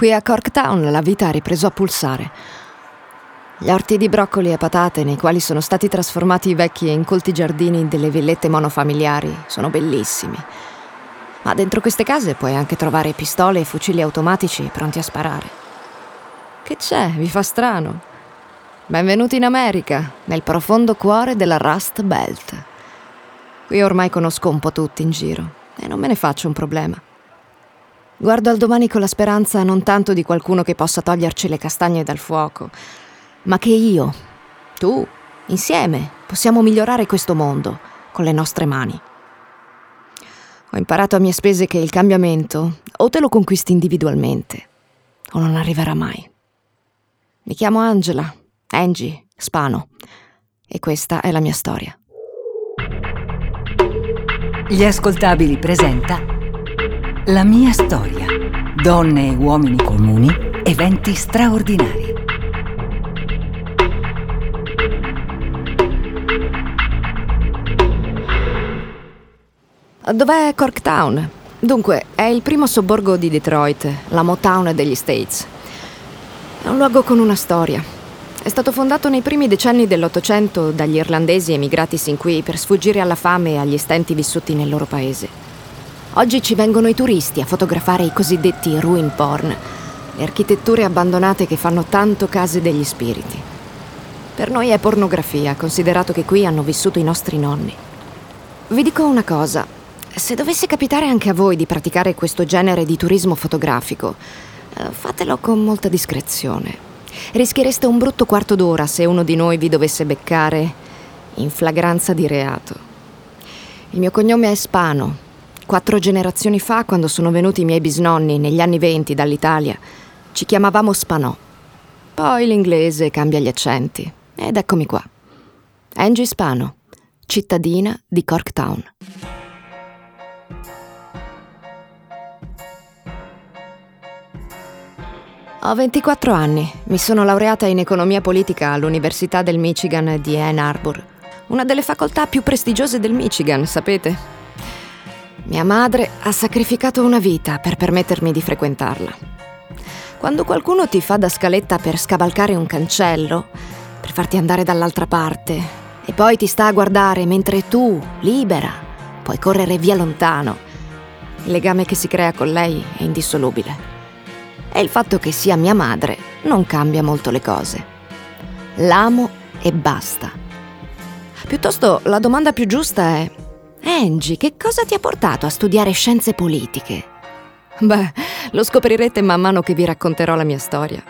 Qui a Corktown la vita ha ripreso a pulsare. Gli orti di broccoli e patate, nei quali sono stati trasformati i vecchi e incolti giardini delle villette monofamiliari, sono bellissimi. Ma dentro queste case puoi anche trovare pistole e fucili automatici pronti a sparare. Che c'è? Vi fa strano? Benvenuti in America, nel profondo cuore della Rust Belt. Qui ormai conosco un po' tutti in giro e non me ne faccio un problema. Guardo al domani con la speranza non tanto di qualcuno che possa toglierci le castagne dal fuoco, ma che io, tu, insieme possiamo migliorare questo mondo con le nostre mani. Ho imparato a mie spese che il cambiamento o te lo conquisti individualmente o non arriverà mai. Mi chiamo Angela, Angie Spano, e questa è la mia storia. Gli ascoltabili presenta La mia storia. Donne e uomini comuni, eventi straordinari. Dov'è Corktown? Dunque, è il primo sobborgo di Detroit, la Motown degli States. È un luogo con una storia. È stato fondato nei primi decenni dell'Ottocento dagli irlandesi emigrati sin qui per sfuggire alla fame e agli stenti vissuti nel loro paese. Oggi ci vengono i turisti a fotografare i cosiddetti ruin porn, le architetture abbandonate che fanno tanto case degli spiriti. Per noi è pornografia, considerato che qui hanno vissuto i nostri nonni. Vi dico una cosa, se dovesse capitare anche a voi di praticare questo genere di turismo fotografico, eh, fatelo con molta discrezione. Rischiereste un brutto quarto d'ora se uno di noi vi dovesse beccare in flagranza di reato. Il mio cognome è Spano. Quattro generazioni fa, quando sono venuti i miei bisnonni negli anni venti dall'Italia, ci chiamavamo Spanò. Poi l'inglese cambia gli accenti. Ed eccomi qua. Angie Spano, cittadina di Corktown. Ho 24 anni, mi sono laureata in economia politica all'Università del Michigan di Ann Arbor, una delle facoltà più prestigiose del Michigan, sapete? Mia madre ha sacrificato una vita per permettermi di frequentarla. Quando qualcuno ti fa da scaletta per scavalcare un cancello, per farti andare dall'altra parte, e poi ti sta a guardare mentre tu, libera, puoi correre via lontano, il legame che si crea con lei è indissolubile e il fatto che sia mia madre non cambia molto le cose. L'amo e basta. Piuttosto la domanda più giusta è, Angie, che cosa ti ha portato a studiare scienze politiche? Beh, lo scoprirete man mano che vi racconterò la mia storia.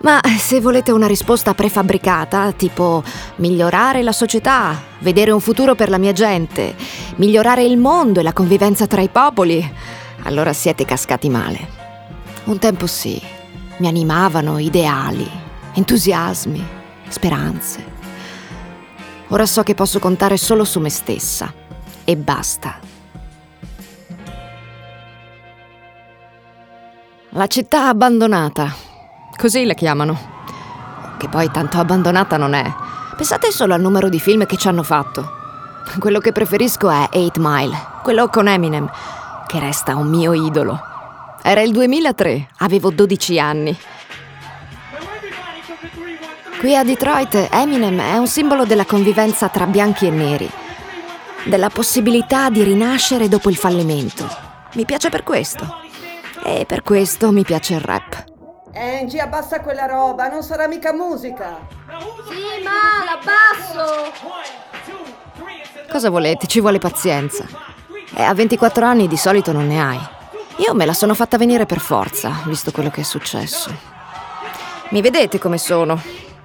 Ma se volete una risposta prefabbricata, tipo migliorare la società, vedere un futuro per la mia gente, migliorare il mondo e la convivenza tra i popoli, allora siete cascati male. Un tempo sì, mi animavano ideali, entusiasmi, speranze. Ora so che posso contare solo su me stessa e basta. La città abbandonata, così la chiamano. Che poi tanto abbandonata non è. Pensate solo al numero di film che ci hanno fatto. Quello che preferisco è Eight Mile, quello con Eminem, che resta un mio idolo. Era il 2003, avevo 12 anni. Qui a Detroit Eminem è un simbolo della convivenza tra bianchi e neri, della possibilità di rinascere dopo il fallimento. Mi piace per questo. E per questo mi piace il rap. Angie, abbassa quella roba, non sarà mica musica. Sì, ma l'abbasso. Cosa volete? Ci vuole pazienza. E a 24 anni di solito non ne hai. Io me la sono fatta venire per forza, visto quello che è successo. Mi vedete come sono?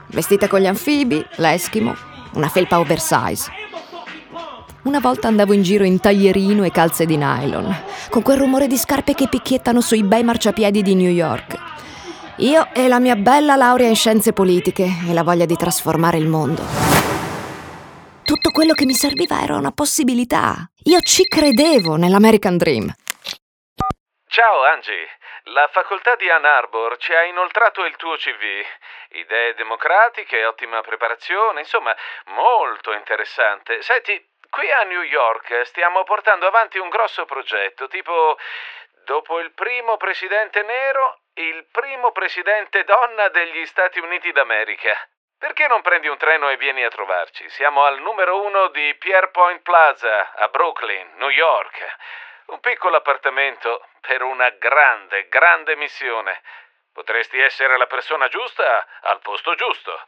Vestita con gli anfibi, l'eschimo, una felpa oversize. Una volta andavo in giro in taglierino e calze di nylon, con quel rumore di scarpe che picchiettano sui bei marciapiedi di New York. Io e la mia bella laurea in scienze politiche e la voglia di trasformare il mondo. Tutto quello che mi serviva era una possibilità. Io ci credevo nell'American Dream. Ciao Angie, la facoltà di Ann Arbor ci ha inoltrato il tuo CV. Idee democratiche, ottima preparazione, insomma, molto interessante. Senti, qui a New York stiamo portando avanti un grosso progetto, tipo dopo il primo presidente nero, il primo presidente donna degli Stati Uniti d'America. Perché non prendi un treno e vieni a trovarci? Siamo al numero uno di Pierpoint Plaza, a Brooklyn, New York. Un piccolo appartamento per una grande, grande missione. Potresti essere la persona giusta al posto giusto.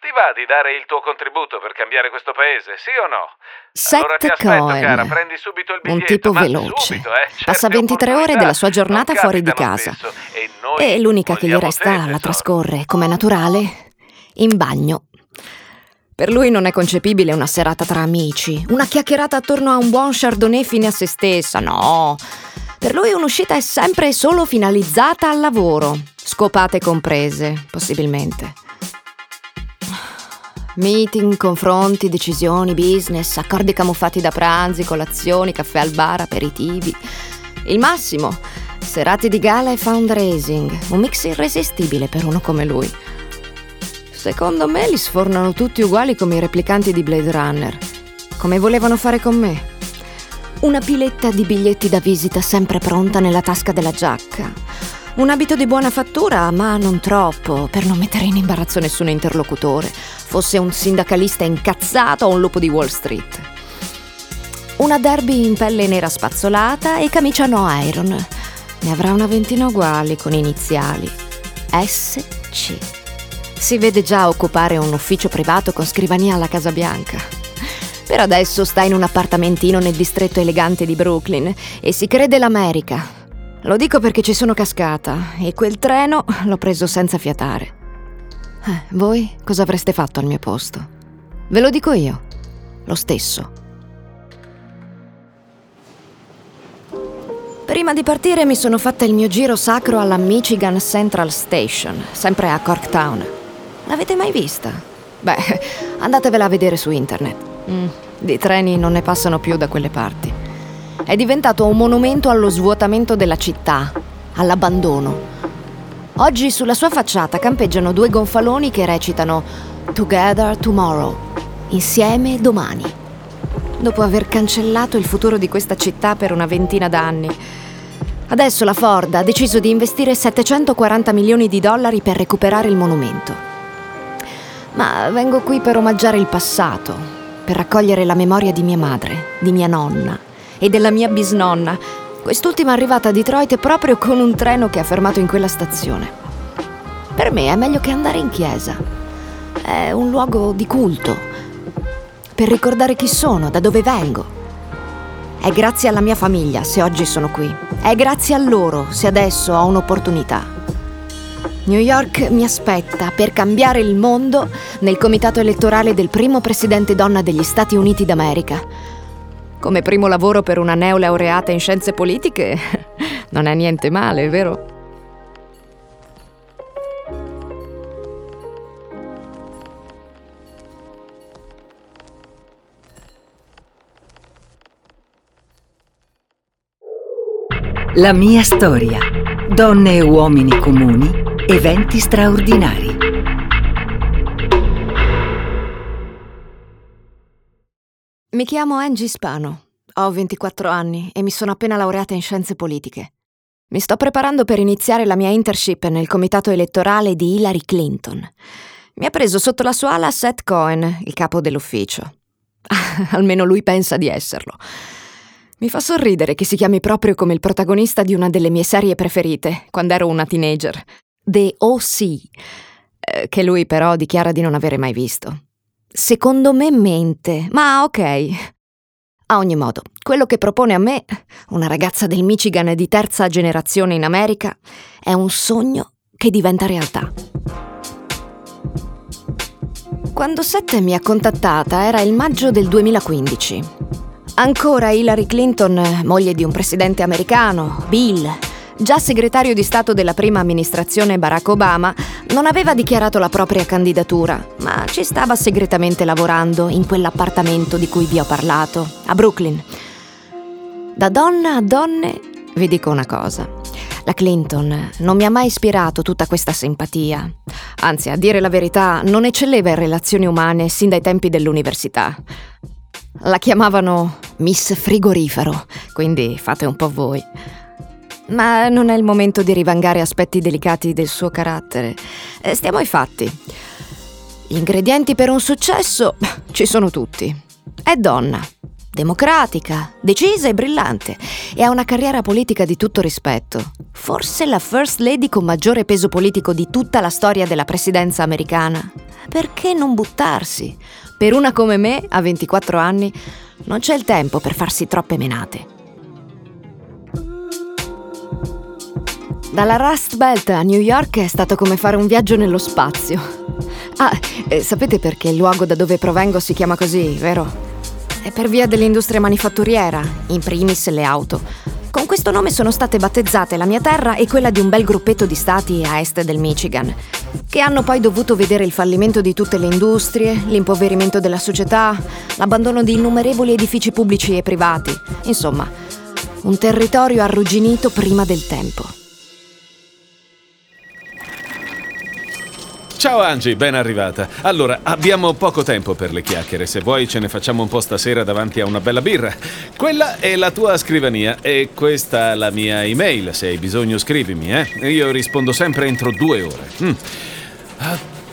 Ti va di dare il tuo contributo per cambiare questo paese, sì o no? Seth allora aspetto, Cohen, cara, prendi subito il biglietto, un tipo veloce. subito, eh, Passa certe 23 ore della sua giornata fuori di casa. spesso, e, E l'unica che gli resta te, la trascorre, come naturale, in bagno. Per lui non è concepibile una serata tra amici, una chiacchierata attorno a un buon chardonnay fine a se stessa, no. Per lui un'uscita è sempre e solo finalizzata al lavoro, scopate comprese, possibilmente. Meeting, confronti, decisioni, business, accordi camuffati da pranzi, colazioni, caffè al bar, aperitivi. Il massimo, serate di gala e fundraising, un mix irresistibile per uno come lui. Secondo me li sfornano tutti uguali come i replicanti di Blade Runner, come volevano fare con me. Una piletta di biglietti da visita sempre pronta nella tasca della giacca. Un abito di buona fattura, ma non troppo, per non mettere in imbarazzo nessun interlocutore, fosse un sindacalista incazzato o un lupo di Wall Street. Una derby in pelle nera spazzolata e camicia no iron. Ne avrà una ventina uguali con iniziali. SC. Si vede già occupare un ufficio privato con scrivania alla Casa Bianca. Per adesso sta in un appartamentino nel distretto elegante di Brooklyn e si crede l'America. Lo dico perché ci sono cascata e quel treno l'ho preso senza fiatare. Eh, voi cosa avreste fatto al mio posto? Ve lo dico io. Lo stesso. Prima di partire mi sono fatta il mio giro sacro alla Michigan Central Station, sempre a Corktown. L'avete mai vista? Beh, andatevela a vedere su internet. Mm, di treni non ne passano più da quelle parti. È diventato un monumento allo svuotamento della città, all'abbandono. Oggi sulla sua facciata campeggiano due gonfaloni che recitano Together Tomorrow, insieme domani. Dopo aver cancellato il futuro di questa città per una ventina d'anni, adesso la Ford ha deciso di investire 740 milioni di dollari per recuperare il monumento. Ma vengo qui per omaggiare il passato, per raccogliere la memoria di mia madre, di mia nonna e della mia bisnonna, quest'ultima arrivata a Detroit proprio con un treno che ha fermato in quella stazione. Per me è meglio che andare in chiesa. È un luogo di culto, per ricordare chi sono, da dove vengo. È grazie alla mia famiglia se oggi sono qui. È grazie a loro se adesso ho un'opportunità. New York mi aspetta per cambiare il mondo nel comitato elettorale del primo presidente donna degli Stati Uniti d'America. Come primo lavoro per una neolaureata in scienze politiche non è niente male, vero? La mia storia. Donne e uomini comuni, eventi straordinari. Mi chiamo Angie Spano, ho 24 anni e mi sono appena laureata in scienze politiche. Mi sto preparando per iniziare la mia internship nel comitato elettorale di Hillary Clinton. Mi ha preso sotto la sua ala Seth Cohen, il capo dell'ufficio. Almeno lui pensa di esserlo. Mi fa sorridere che si chiami proprio come il protagonista di una delle mie serie preferite, quando ero una teenager, The O.C., eh, che lui però dichiara di non avere mai visto. Secondo me mente, ma ok. A ogni modo, quello che propone a me, una ragazza del Michigan di terza generazione in America, è un sogno che diventa realtà. Quando Sette mi ha contattata era il maggio del 2015. Ancora Hillary Clinton, moglie di un presidente americano, Bill, già segretario di Stato della prima amministrazione Barack Obama, non aveva dichiarato la propria candidatura, ma ci stava segretamente lavorando in quell'appartamento di cui vi ho parlato, a Brooklyn. Da donna a donne, vi dico una cosa. La Clinton non mi ha mai ispirato tutta questa simpatia. Anzi, a dire la verità, non eccelleva in relazioni umane sin dai tempi dell'università. La chiamavano Miss Frigorifero, quindi fate un po' voi. Ma non è il momento di rivangare aspetti delicati del suo carattere. Eh, stiamo ai fatti. Gli ingredienti per un successo ci sono tutti. È donna, democratica, decisa e brillante e ha una carriera politica di tutto rispetto. Forse la First Lady con maggiore peso politico di tutta la storia della presidenza americana. Perché non buttarsi? Per una come me, a 24 anni, non c'è il tempo per farsi troppe menate. Dalla Rust Belt a New York è stato come fare un viaggio nello spazio. Ah, sapete perché il luogo da dove provengo si chiama così, vero? È per via dell'industria manifatturiera, in primis le auto. Con questo nome sono state battezzate la mia terra e quella di un bel gruppetto di stati a est del Michigan, che hanno poi dovuto vedere il fallimento di tutte le industrie, l'impoverimento della società, l'abbandono di innumerevoli edifici pubblici e privati. Insomma, un territorio arrugginito prima del tempo. Ciao Angie, ben arrivata. Allora, abbiamo poco tempo per le chiacchiere. Se vuoi ce ne facciamo un po' stasera davanti a una bella birra. Quella è la tua scrivania e questa la mia email. Se hai bisogno scrivimi, eh. Io rispondo sempre entro due ore. Mm.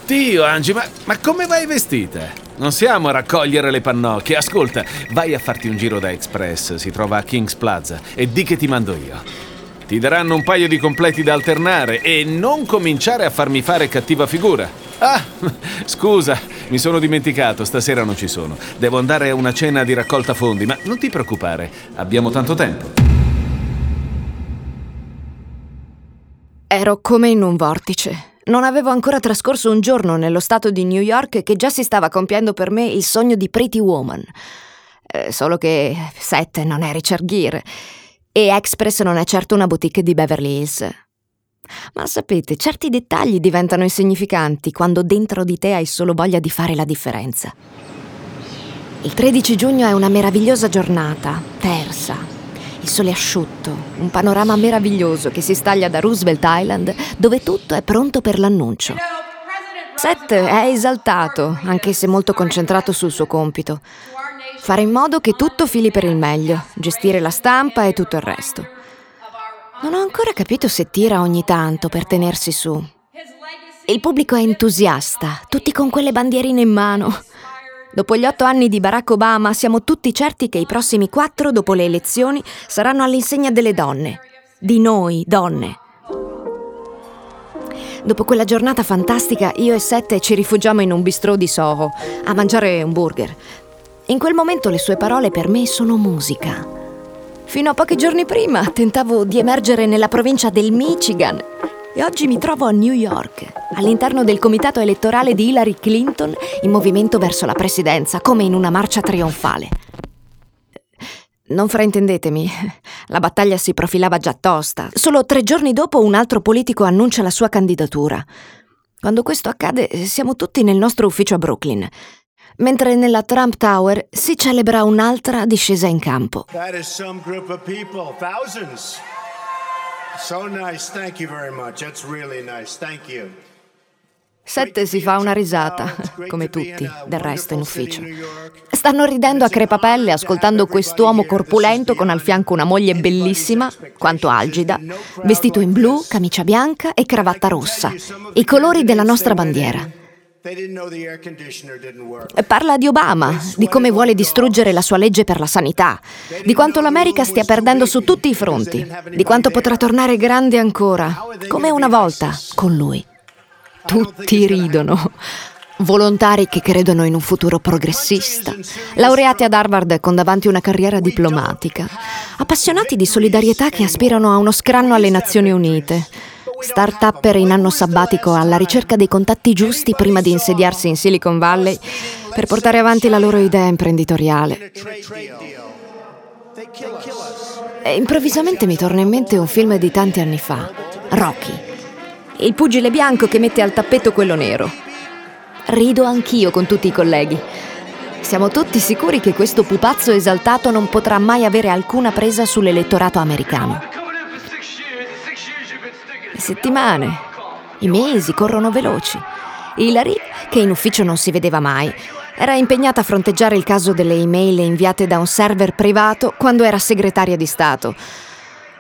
Oddio, Angie, ma, ma come vai vestita? Non siamo a raccogliere le pannocchie. Ascolta, vai a farti un giro da Express, si trova a Kings Plaza, e di che ti mando io. Ti daranno un paio di completi da alternare e non cominciare a farmi fare cattiva figura. Ah, scusa, mi sono dimenticato, stasera non ci sono. Devo andare a una cena di raccolta fondi, ma non ti preoccupare, abbiamo tanto tempo. Ero come in un vortice. Non avevo ancora trascorso un giorno nello stato di New York che già si stava compiendo per me il sogno di Pretty Woman. Eh, solo che Sette non è Richard Gere e Express non è certo una boutique di Beverly Hills. Ma sapete, certi dettagli diventano insignificanti quando dentro di te hai solo voglia di fare la differenza. Il 13 giugno è una meravigliosa giornata, tersa. Il sole asciutto, un panorama meraviglioso che si staglia da Roosevelt Island, dove tutto è pronto per l'annuncio. Seth è esaltato, anche se molto concentrato sul suo compito. Fare in modo che tutto fili per il meglio, gestire la stampa e tutto il resto. Non ho ancora capito se tira ogni tanto per tenersi su. Il pubblico è entusiasta, tutti con quelle bandierine in mano. Dopo gli otto anni di Barack Obama siamo tutti certi che i prossimi quattro, dopo le elezioni, saranno all'insegna delle donne. Di noi, donne. Dopo quella giornata fantastica, io e Sette ci rifugiamo in un bistrò di Soho a mangiare un burger. In quel momento le sue parole per me sono musica. Fino a pochi giorni prima tentavo di emergere nella provincia del Michigan e oggi mi trovo a New York, all'interno del comitato elettorale di Hillary Clinton in movimento verso la presidenza, come in una marcia trionfale. Non fraintendetemi, la battaglia si profilava già tosta. Solo tre giorni dopo un altro politico annuncia la sua candidatura. Quando questo accade siamo tutti nel nostro ufficio a Brooklyn mentre nella Trump Tower si celebra un'altra discesa in campo. That is some group of people, thousands. So nice, thank you very much. That's really nice. Thank you. Sette si fa una risata, come tutti, del resto in ufficio. Stanno ridendo a crepapelle ascoltando quest'uomo corpulento con al fianco una moglie bellissima, quanto algida, vestito in blu, camicia bianca e cravatta rossa, i colori della nostra bandiera. Parla di Obama, di come vuole distruggere la sua legge per la sanità, di quanto l'America stia perdendo su tutti i fronti, di quanto potrà tornare grande ancora, come una volta, con lui. Tutti ridono. Volontari che credono in un futuro progressista, laureati ad Harvard con davanti una carriera diplomatica, appassionati di solidarietà che aspirano a uno scranno alle Nazioni Unite Start-upper in anno sabbatico alla ricerca dei contatti giusti prima di insediarsi in Silicon Valley per portare avanti la loro idea imprenditoriale. E improvvisamente mi torna in mente un film di tanti anni fa, Rocky. Il pugile bianco che mette al tappeto quello nero. Rido anch'io con tutti i colleghi. Siamo tutti sicuri che questo pupazzo esaltato non potrà mai avere alcuna presa sull'elettorato americano. Le settimane, i mesi corrono veloci. Hilary, che in ufficio non si vedeva mai, era impegnata a fronteggiare il caso delle email inviate da un server privato quando era segretaria di Stato.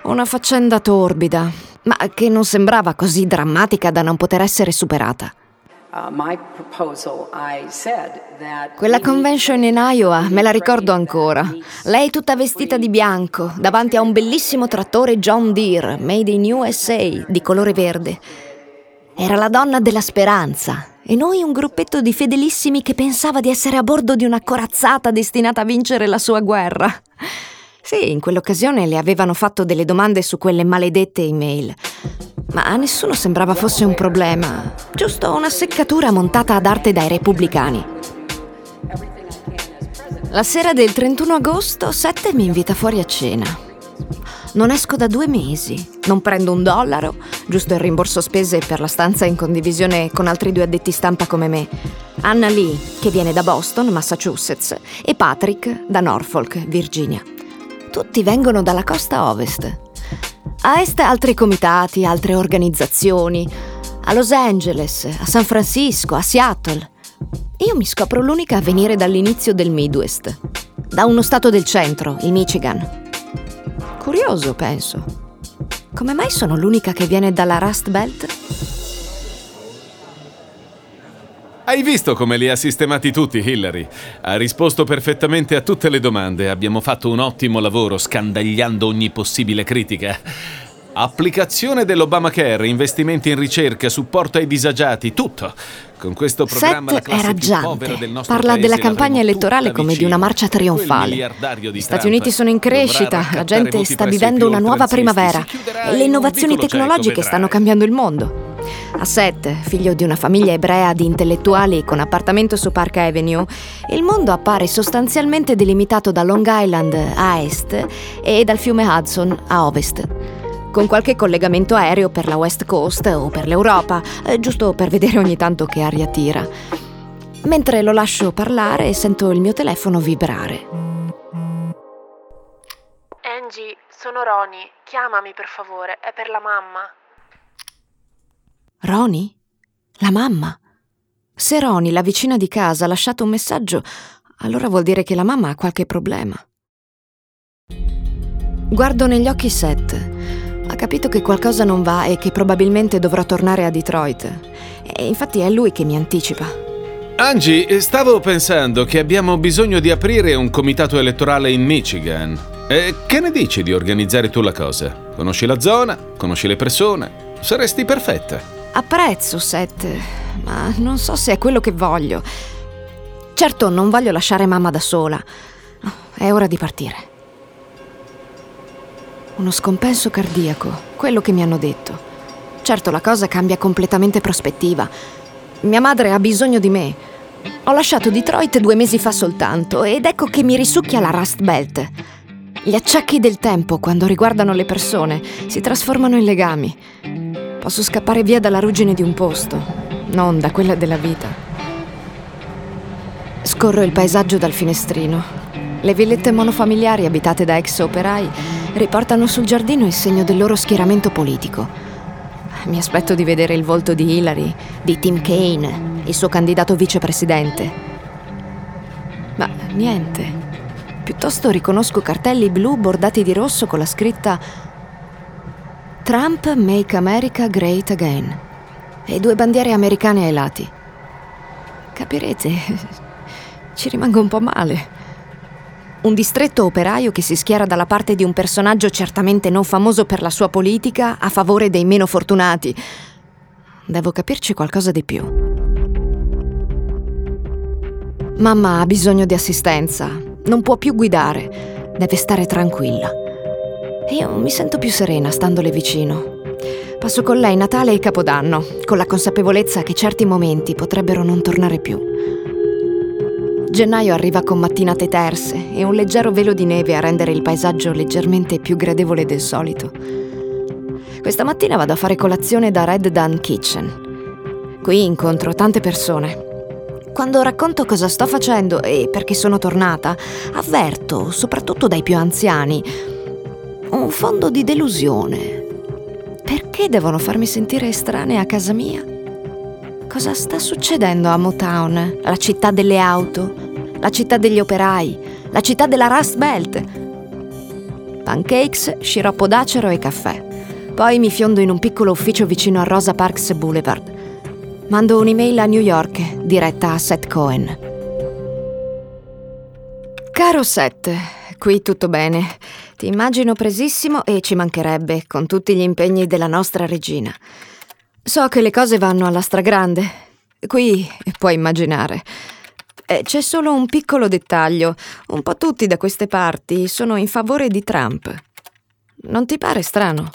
Una faccenda torbida, ma che non sembrava così drammatica da non poter essere superata. Quella we convention in Iowa me la ricordo ancora. Lei tutta vestita di bianco, davanti a un bellissimo trattore John Deere, made in USA, di colore verde. Era la donna della speranza e noi un gruppetto di fedelissimi che pensava di essere a bordo di una corazzata destinata a vincere la sua guerra. Sì, in quell'occasione le avevano fatto delle domande su quelle maledette email. Ma a nessuno sembrava fosse un problema, giusto una seccatura montata ad arte dai repubblicani. La sera del 31 agosto, Sette mi invita fuori a cena. Non esco da due mesi, non prendo un dollaro, giusto il rimborso spese per la stanza in condivisione con altri due addetti stampa come me. Anna Lee, che viene da Boston, Massachusetts, e Patrick, da Norfolk, Virginia. Tutti vengono dalla costa ovest. A est altri comitati, altre organizzazioni. A Los Angeles, a San Francisco, a Seattle. Io mi scopro l'unica a venire dall'inizio del Midwest, da uno stato del centro, il Michigan. Curioso, penso. Come mai sono l'unica che viene dalla Rust Belt? Hai visto come li ha sistemati tutti, Hillary? Ha risposto perfettamente a tutte le domande. Abbiamo fatto un ottimo lavoro scandagliando ogni possibile critica. Applicazione dell'Obamacare, investimenti in ricerca, supporto ai disagiati, tutto. Con questo programma la Seth classe era nostro Parla della campagna elettorale come di una vicino. marcia trionfale. Gli Stati Uniti sono in crescita, la gente sta vivendo una nuova primavera e le innovazioni tecnologiche stanno cambiando il mondo. A Seth, figlio di una famiglia ebrea di intellettuali con appartamento su Park Avenue, il mondo appare sostanzialmente delimitato da Long Island a est e dal fiume Hudson a ovest con qualche collegamento aereo per la West Coast o per l'Europa, eh, giusto per vedere ogni tanto che aria tira. Mentre lo lascio parlare, sento il mio telefono vibrare. Angie, sono Roni. Chiamami per favore, è per la mamma. Roni? La mamma? Se Roni, la vicina di casa, ha lasciato un messaggio, allora vuol dire che la mamma ha qualche problema. Guardo negli occhi Seth. Ha capito che qualcosa non va e che probabilmente dovrò tornare a Detroit. E infatti è lui che mi anticipa. Angie, stavo pensando che abbiamo bisogno di aprire un comitato elettorale in Michigan. E che ne dici di organizzare tu la cosa? Conosci la zona, conosci le persone, saresti perfetta. Apprezzo, Seth, ma non so se è quello che voglio. Certo, non voglio lasciare mamma da sola. È ora di partire. Uno scompenso cardiaco, quello che mi hanno detto. Certo, la cosa cambia completamente prospettiva. Mia madre ha bisogno di me. Ho lasciato Detroit due mesi fa soltanto ed ecco che mi risucchia la Rust Belt. Gli acciacchi del tempo, quando riguardano le persone, si trasformano in legami. Posso scappare via dalla ruggine di un posto, non da quella della vita. Scorro il paesaggio dal finestrino. Le villette monofamiliari abitate da ex operai riportano sul giardino il segno del loro schieramento politico. Mi aspetto di vedere il volto di Hillary, di Tim Kaine, il suo candidato vicepresidente. Ma niente. Piuttosto riconosco cartelli blu bordati di rosso con la scritta Trump Make America Great Again e due bandiere americane ai lati. Capirete, ci rimango un po' male. Un distretto operaio che si schiera dalla parte di un personaggio certamente non famoso per la sua politica a favore dei meno fortunati. Devo capirci qualcosa di più. Mamma ha bisogno di assistenza, non può più guidare, deve stare tranquilla. E io mi sento più serena standole vicino. Passo con lei Natale e Capodanno, con la consapevolezza che certi momenti potrebbero non tornare più. Gennaio arriva con mattinate terse e un leggero velo di neve a rendere il paesaggio leggermente più gradevole del solito. Questa mattina vado a fare colazione da Red Dan Kitchen. Qui incontro tante persone. Quando racconto cosa sto facendo e perché sono tornata, avverto, soprattutto dai più anziani, un fondo di delusione. Perché devono farmi sentire estranea a casa mia? Cosa sta succedendo a Motown, la città delle auto, la città degli operai, la città della Rust Belt? Pancakes, sciroppo d'acero e caffè. Poi mi fiondo in un piccolo ufficio vicino a Rosa Parks Boulevard. Mando un'email a New York, diretta a Seth Cohen. Caro Seth, qui tutto bene. Ti immagino presissimo e ci mancherebbe, con tutti gli impegni della nostra regina. So che le cose vanno alla stragrande. Qui puoi immaginare. Eh, c'è solo un piccolo dettaglio. Un po' tutti da queste parti sono in favore di Trump. Non ti pare strano?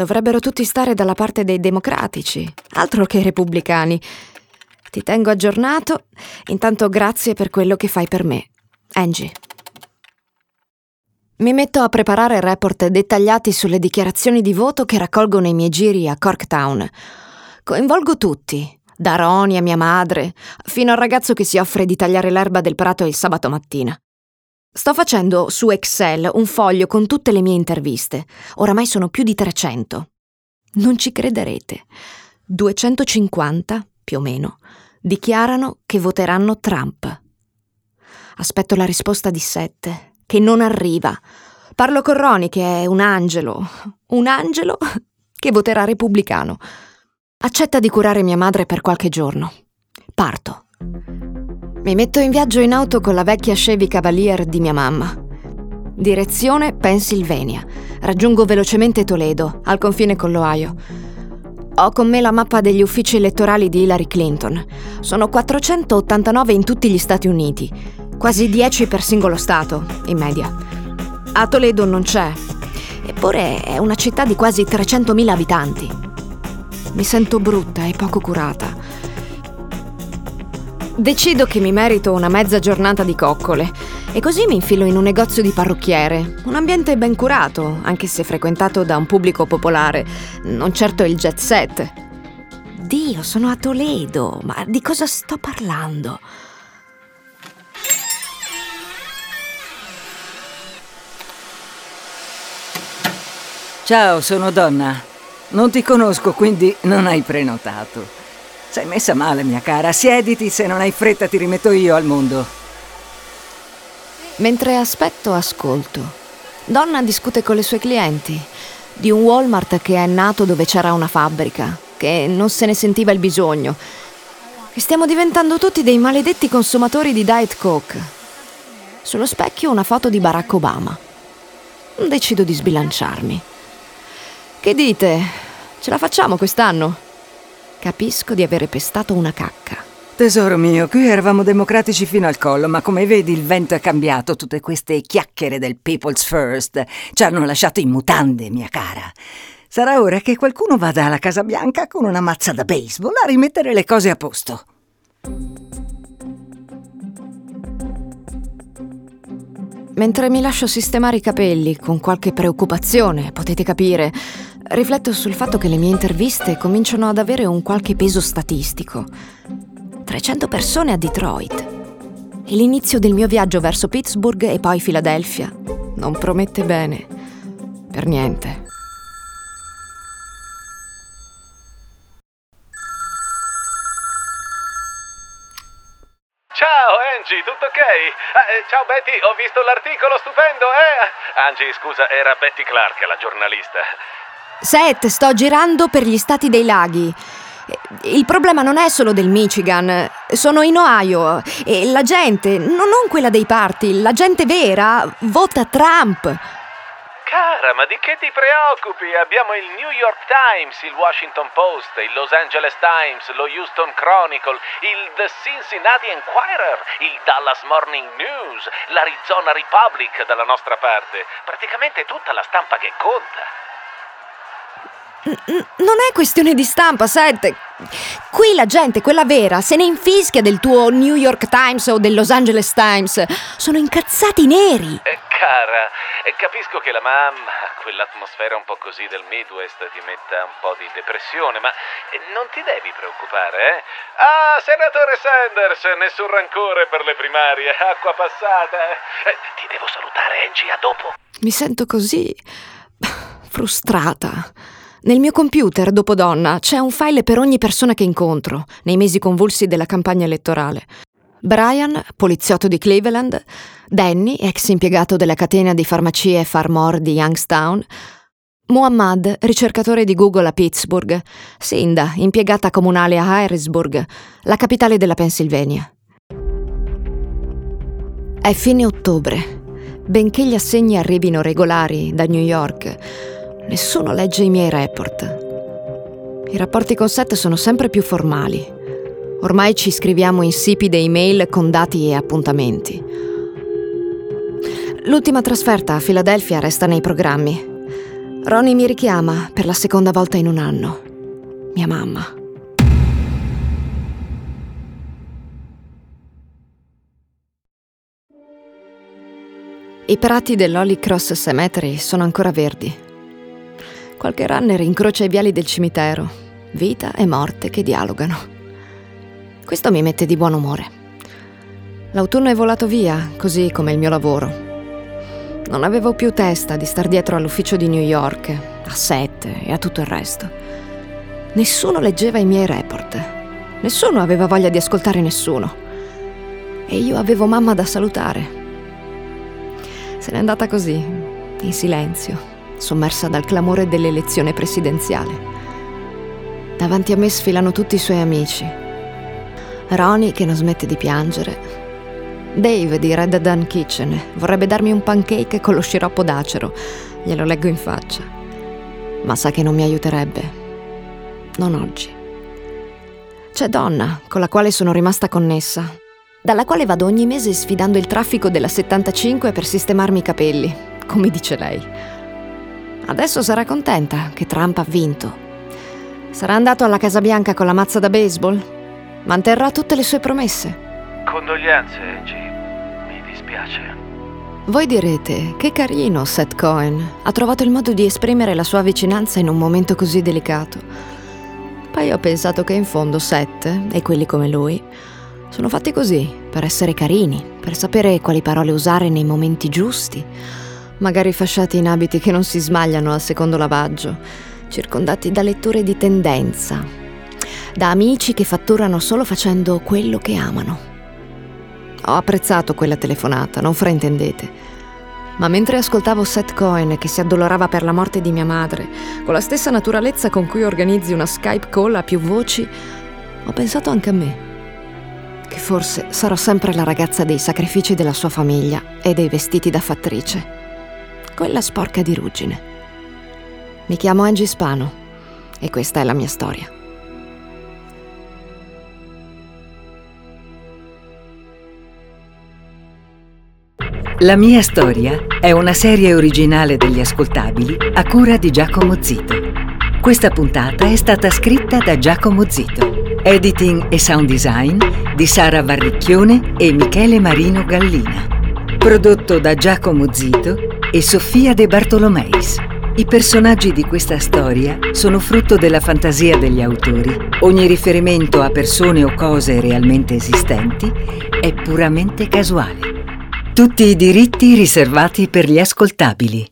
Dovrebbero tutti stare dalla parte dei democratici, altro che repubblicani. Ti tengo aggiornato. Intanto grazie per quello che fai per me. Angie. Mi metto a preparare report dettagliati sulle dichiarazioni di voto che raccolgo nei miei giri a Corktown. Coinvolgo tutti, da Roni a mia madre, fino al ragazzo che si offre di tagliare l'erba del prato il sabato mattina. Sto facendo su Excel un foglio con tutte le mie interviste. Oramai sono più di 300. Non ci crederete. 250, più o meno, dichiarano che voteranno Trump. Aspetto la risposta di Sette, che non arriva. Parlo con Ronnie, che è un angelo. Un angelo che voterà repubblicano. Accetta di curare mia madre per qualche giorno. Parto. Mi metto in viaggio in auto con la vecchia Chevy Cavalier di mia mamma. Direzione Pennsylvania. Raggiungo velocemente Toledo, al confine con l'Ohio. Ho con me la mappa degli uffici elettorali di Hillary Clinton. Sono 489 in tutti gli Stati Uniti, quasi 10 per singolo Stato, in media. A Toledo non c'è, eppure è una città di quasi 300.000 abitanti. Mi sento brutta e poco curata. Decido che mi merito una mezza giornata di coccole e così mi infilo in un negozio di parrucchiere, un ambiente ben curato, anche se frequentato da un pubblico popolare, non certo il jet set. Dio, sono a Toledo, ma di cosa sto parlando? Ciao, sono donna. Non ti conosco, quindi non hai prenotato. Sei messa male, mia cara. Siediti, se non hai fretta ti rimetto io al mondo. Mentre aspetto, ascolto. Donna discute con le sue clienti di un Walmart che è nato dove c'era una fabbrica, che non se ne sentiva il bisogno, che stiamo diventando tutti dei maledetti consumatori di Diet Coke. Sullo specchio una foto di Barack Obama. Decido di sbilanciarmi. Che dite? Ce la facciamo quest'anno? Capisco di avere pestato una cacca. Tesoro mio, qui eravamo democratici fino al collo, ma come vedi il vento è cambiato. Tutte queste chiacchiere del People's First ci hanno lasciato in mutande, mia cara. Sarà ora che qualcuno vada alla Casa Bianca con una mazza da baseball a rimettere le cose a posto. Mentre mi lascio sistemare i capelli con qualche preoccupazione, potete capire, Rifletto sul fatto che le mie interviste cominciano ad avere un qualche peso statistico. 300 persone a Detroit. E l'inizio del mio viaggio verso Pittsburgh e poi Filadelfia non promette bene. Per niente. Ciao Angie, tutto ok? Eh, ciao Betty, ho visto l'articolo stupendo, eh? Angie, scusa, era Betty Clark, la giornalista. Seth, sto girando per gli stati dei laghi. Il problema non è solo del Michigan, sono in Ohio e la gente, non quella dei party, la gente vera, vota Trump. Cara, ma di che ti preoccupi? Abbiamo il New York Times, il Washington Post, il Los Angeles Times, lo Houston Chronicle, il The Cincinnati Enquirer, il Dallas Morning News, l'Arizona Republic dalla nostra parte. Praticamente tutta la stampa che conta non è questione di stampa, Seth. Qui la gente, quella vera, se ne infischia del tuo New York Times o del Los Angeles Times. Sono incazzati neri. Eh, cara, eh, capisco che la mamma, quell'atmosfera un po' così del Midwest ti metta un po' di depressione, ma eh, non ti devi preoccupare, eh? Ah, senatore Sanders, nessun rancore per le primarie, acqua passata. Ti devo salutare, Angie, a dopo. Mi sento così frustrata. Nel mio computer, dopo donna, c'è un file per ogni persona che incontro, nei mesi convulsi della campagna elettorale. Brian, poliziotto di Cleveland, Danny, ex impiegato della catena di farmacie Farmore di Youngstown, Muhammad, ricercatore di Google a Pittsburgh, Sinda, impiegata comunale a Harrisburg, la capitale della Pennsylvania. È fine ottobre. Benché gli assegni arrivino regolari da New York, nessuno legge i miei report. I rapporti con Seth sono sempre più formali. Ormai ci scriviamo insipide email con dati e appuntamenti. L'ultima trasferta a Filadelfia resta nei programmi. Ronnie mi richiama per la seconda volta in un anno. Mia mamma. I prati dell'Holy Cross Cemetery sono ancora verdi. Qualche runner incrocia i viali del cimitero, vita e morte che dialogano. Questo mi mette di buon umore. L'autunno è volato via, così come il mio lavoro. Non avevo più testa di star dietro all'ufficio di New York, a sette e a tutto il resto. Nessuno leggeva i miei report. Nessuno aveva voglia di ascoltare nessuno. E io avevo mamma da salutare Se n'è andata così, in silenzio, sommersa dal clamore dell'elezione presidenziale. Davanti a me sfilano tutti i suoi amici. Ronnie che non smette di piangere. Dave di Red Dan Kitchen vorrebbe darmi un pancake con lo sciroppo d'acero. Glielo leggo in faccia. Ma sa che non mi aiuterebbe. Non oggi. C'è Donna, con la quale sono rimasta connessa, dalla quale vado ogni mese sfidando il traffico della 75 per sistemarmi i capelli, come dice lei. Adesso sarà contenta che Trump ha vinto. Sarà andato alla Casa Bianca con la mazza da baseball? Manterrà tutte le sue promesse. Condoglianze, Angie. Mi dispiace. Voi direte, che carino Seth Cohen, ha trovato il modo di esprimere la sua vicinanza in un momento così delicato. Poi ho pensato che in fondo Seth, e quelli come lui, sono fatti così, per essere carini, per sapere quali parole usare nei momenti giusti, magari fasciati in abiti che non si smagliano al secondo lavaggio, circondati da letture di tendenza, da amici che fatturano solo facendo quello che amano. Ho apprezzato quella telefonata, non fraintendete. Ma mentre ascoltavo Seth Cohen che si addolorava per la morte di mia madre, con la stessa naturalezza con cui organizzi una Skype call a più voci, ho pensato anche a me che forse sarò sempre la ragazza dei sacrifici della sua famiglia e dei vestiti da fattrice. Quella sporca di ruggine. Mi chiamo Angie Spano e questa è la mia storia. La mia storia è una serie originale degli ascoltabili a cura di Giacomo Zito. Questa puntata è stata scritta da Giacomo Zito. Editing e sound design di Sara Varricchione e Michele Marino Gallina. Prodotto da Giacomo Zito e Sofia De Bartolomeis. I personaggi di questa storia sono frutto della fantasia degli autori. Ogni riferimento a persone o cose realmente esistenti è puramente casuale. Tutti i diritti riservati per gli ascoltabili.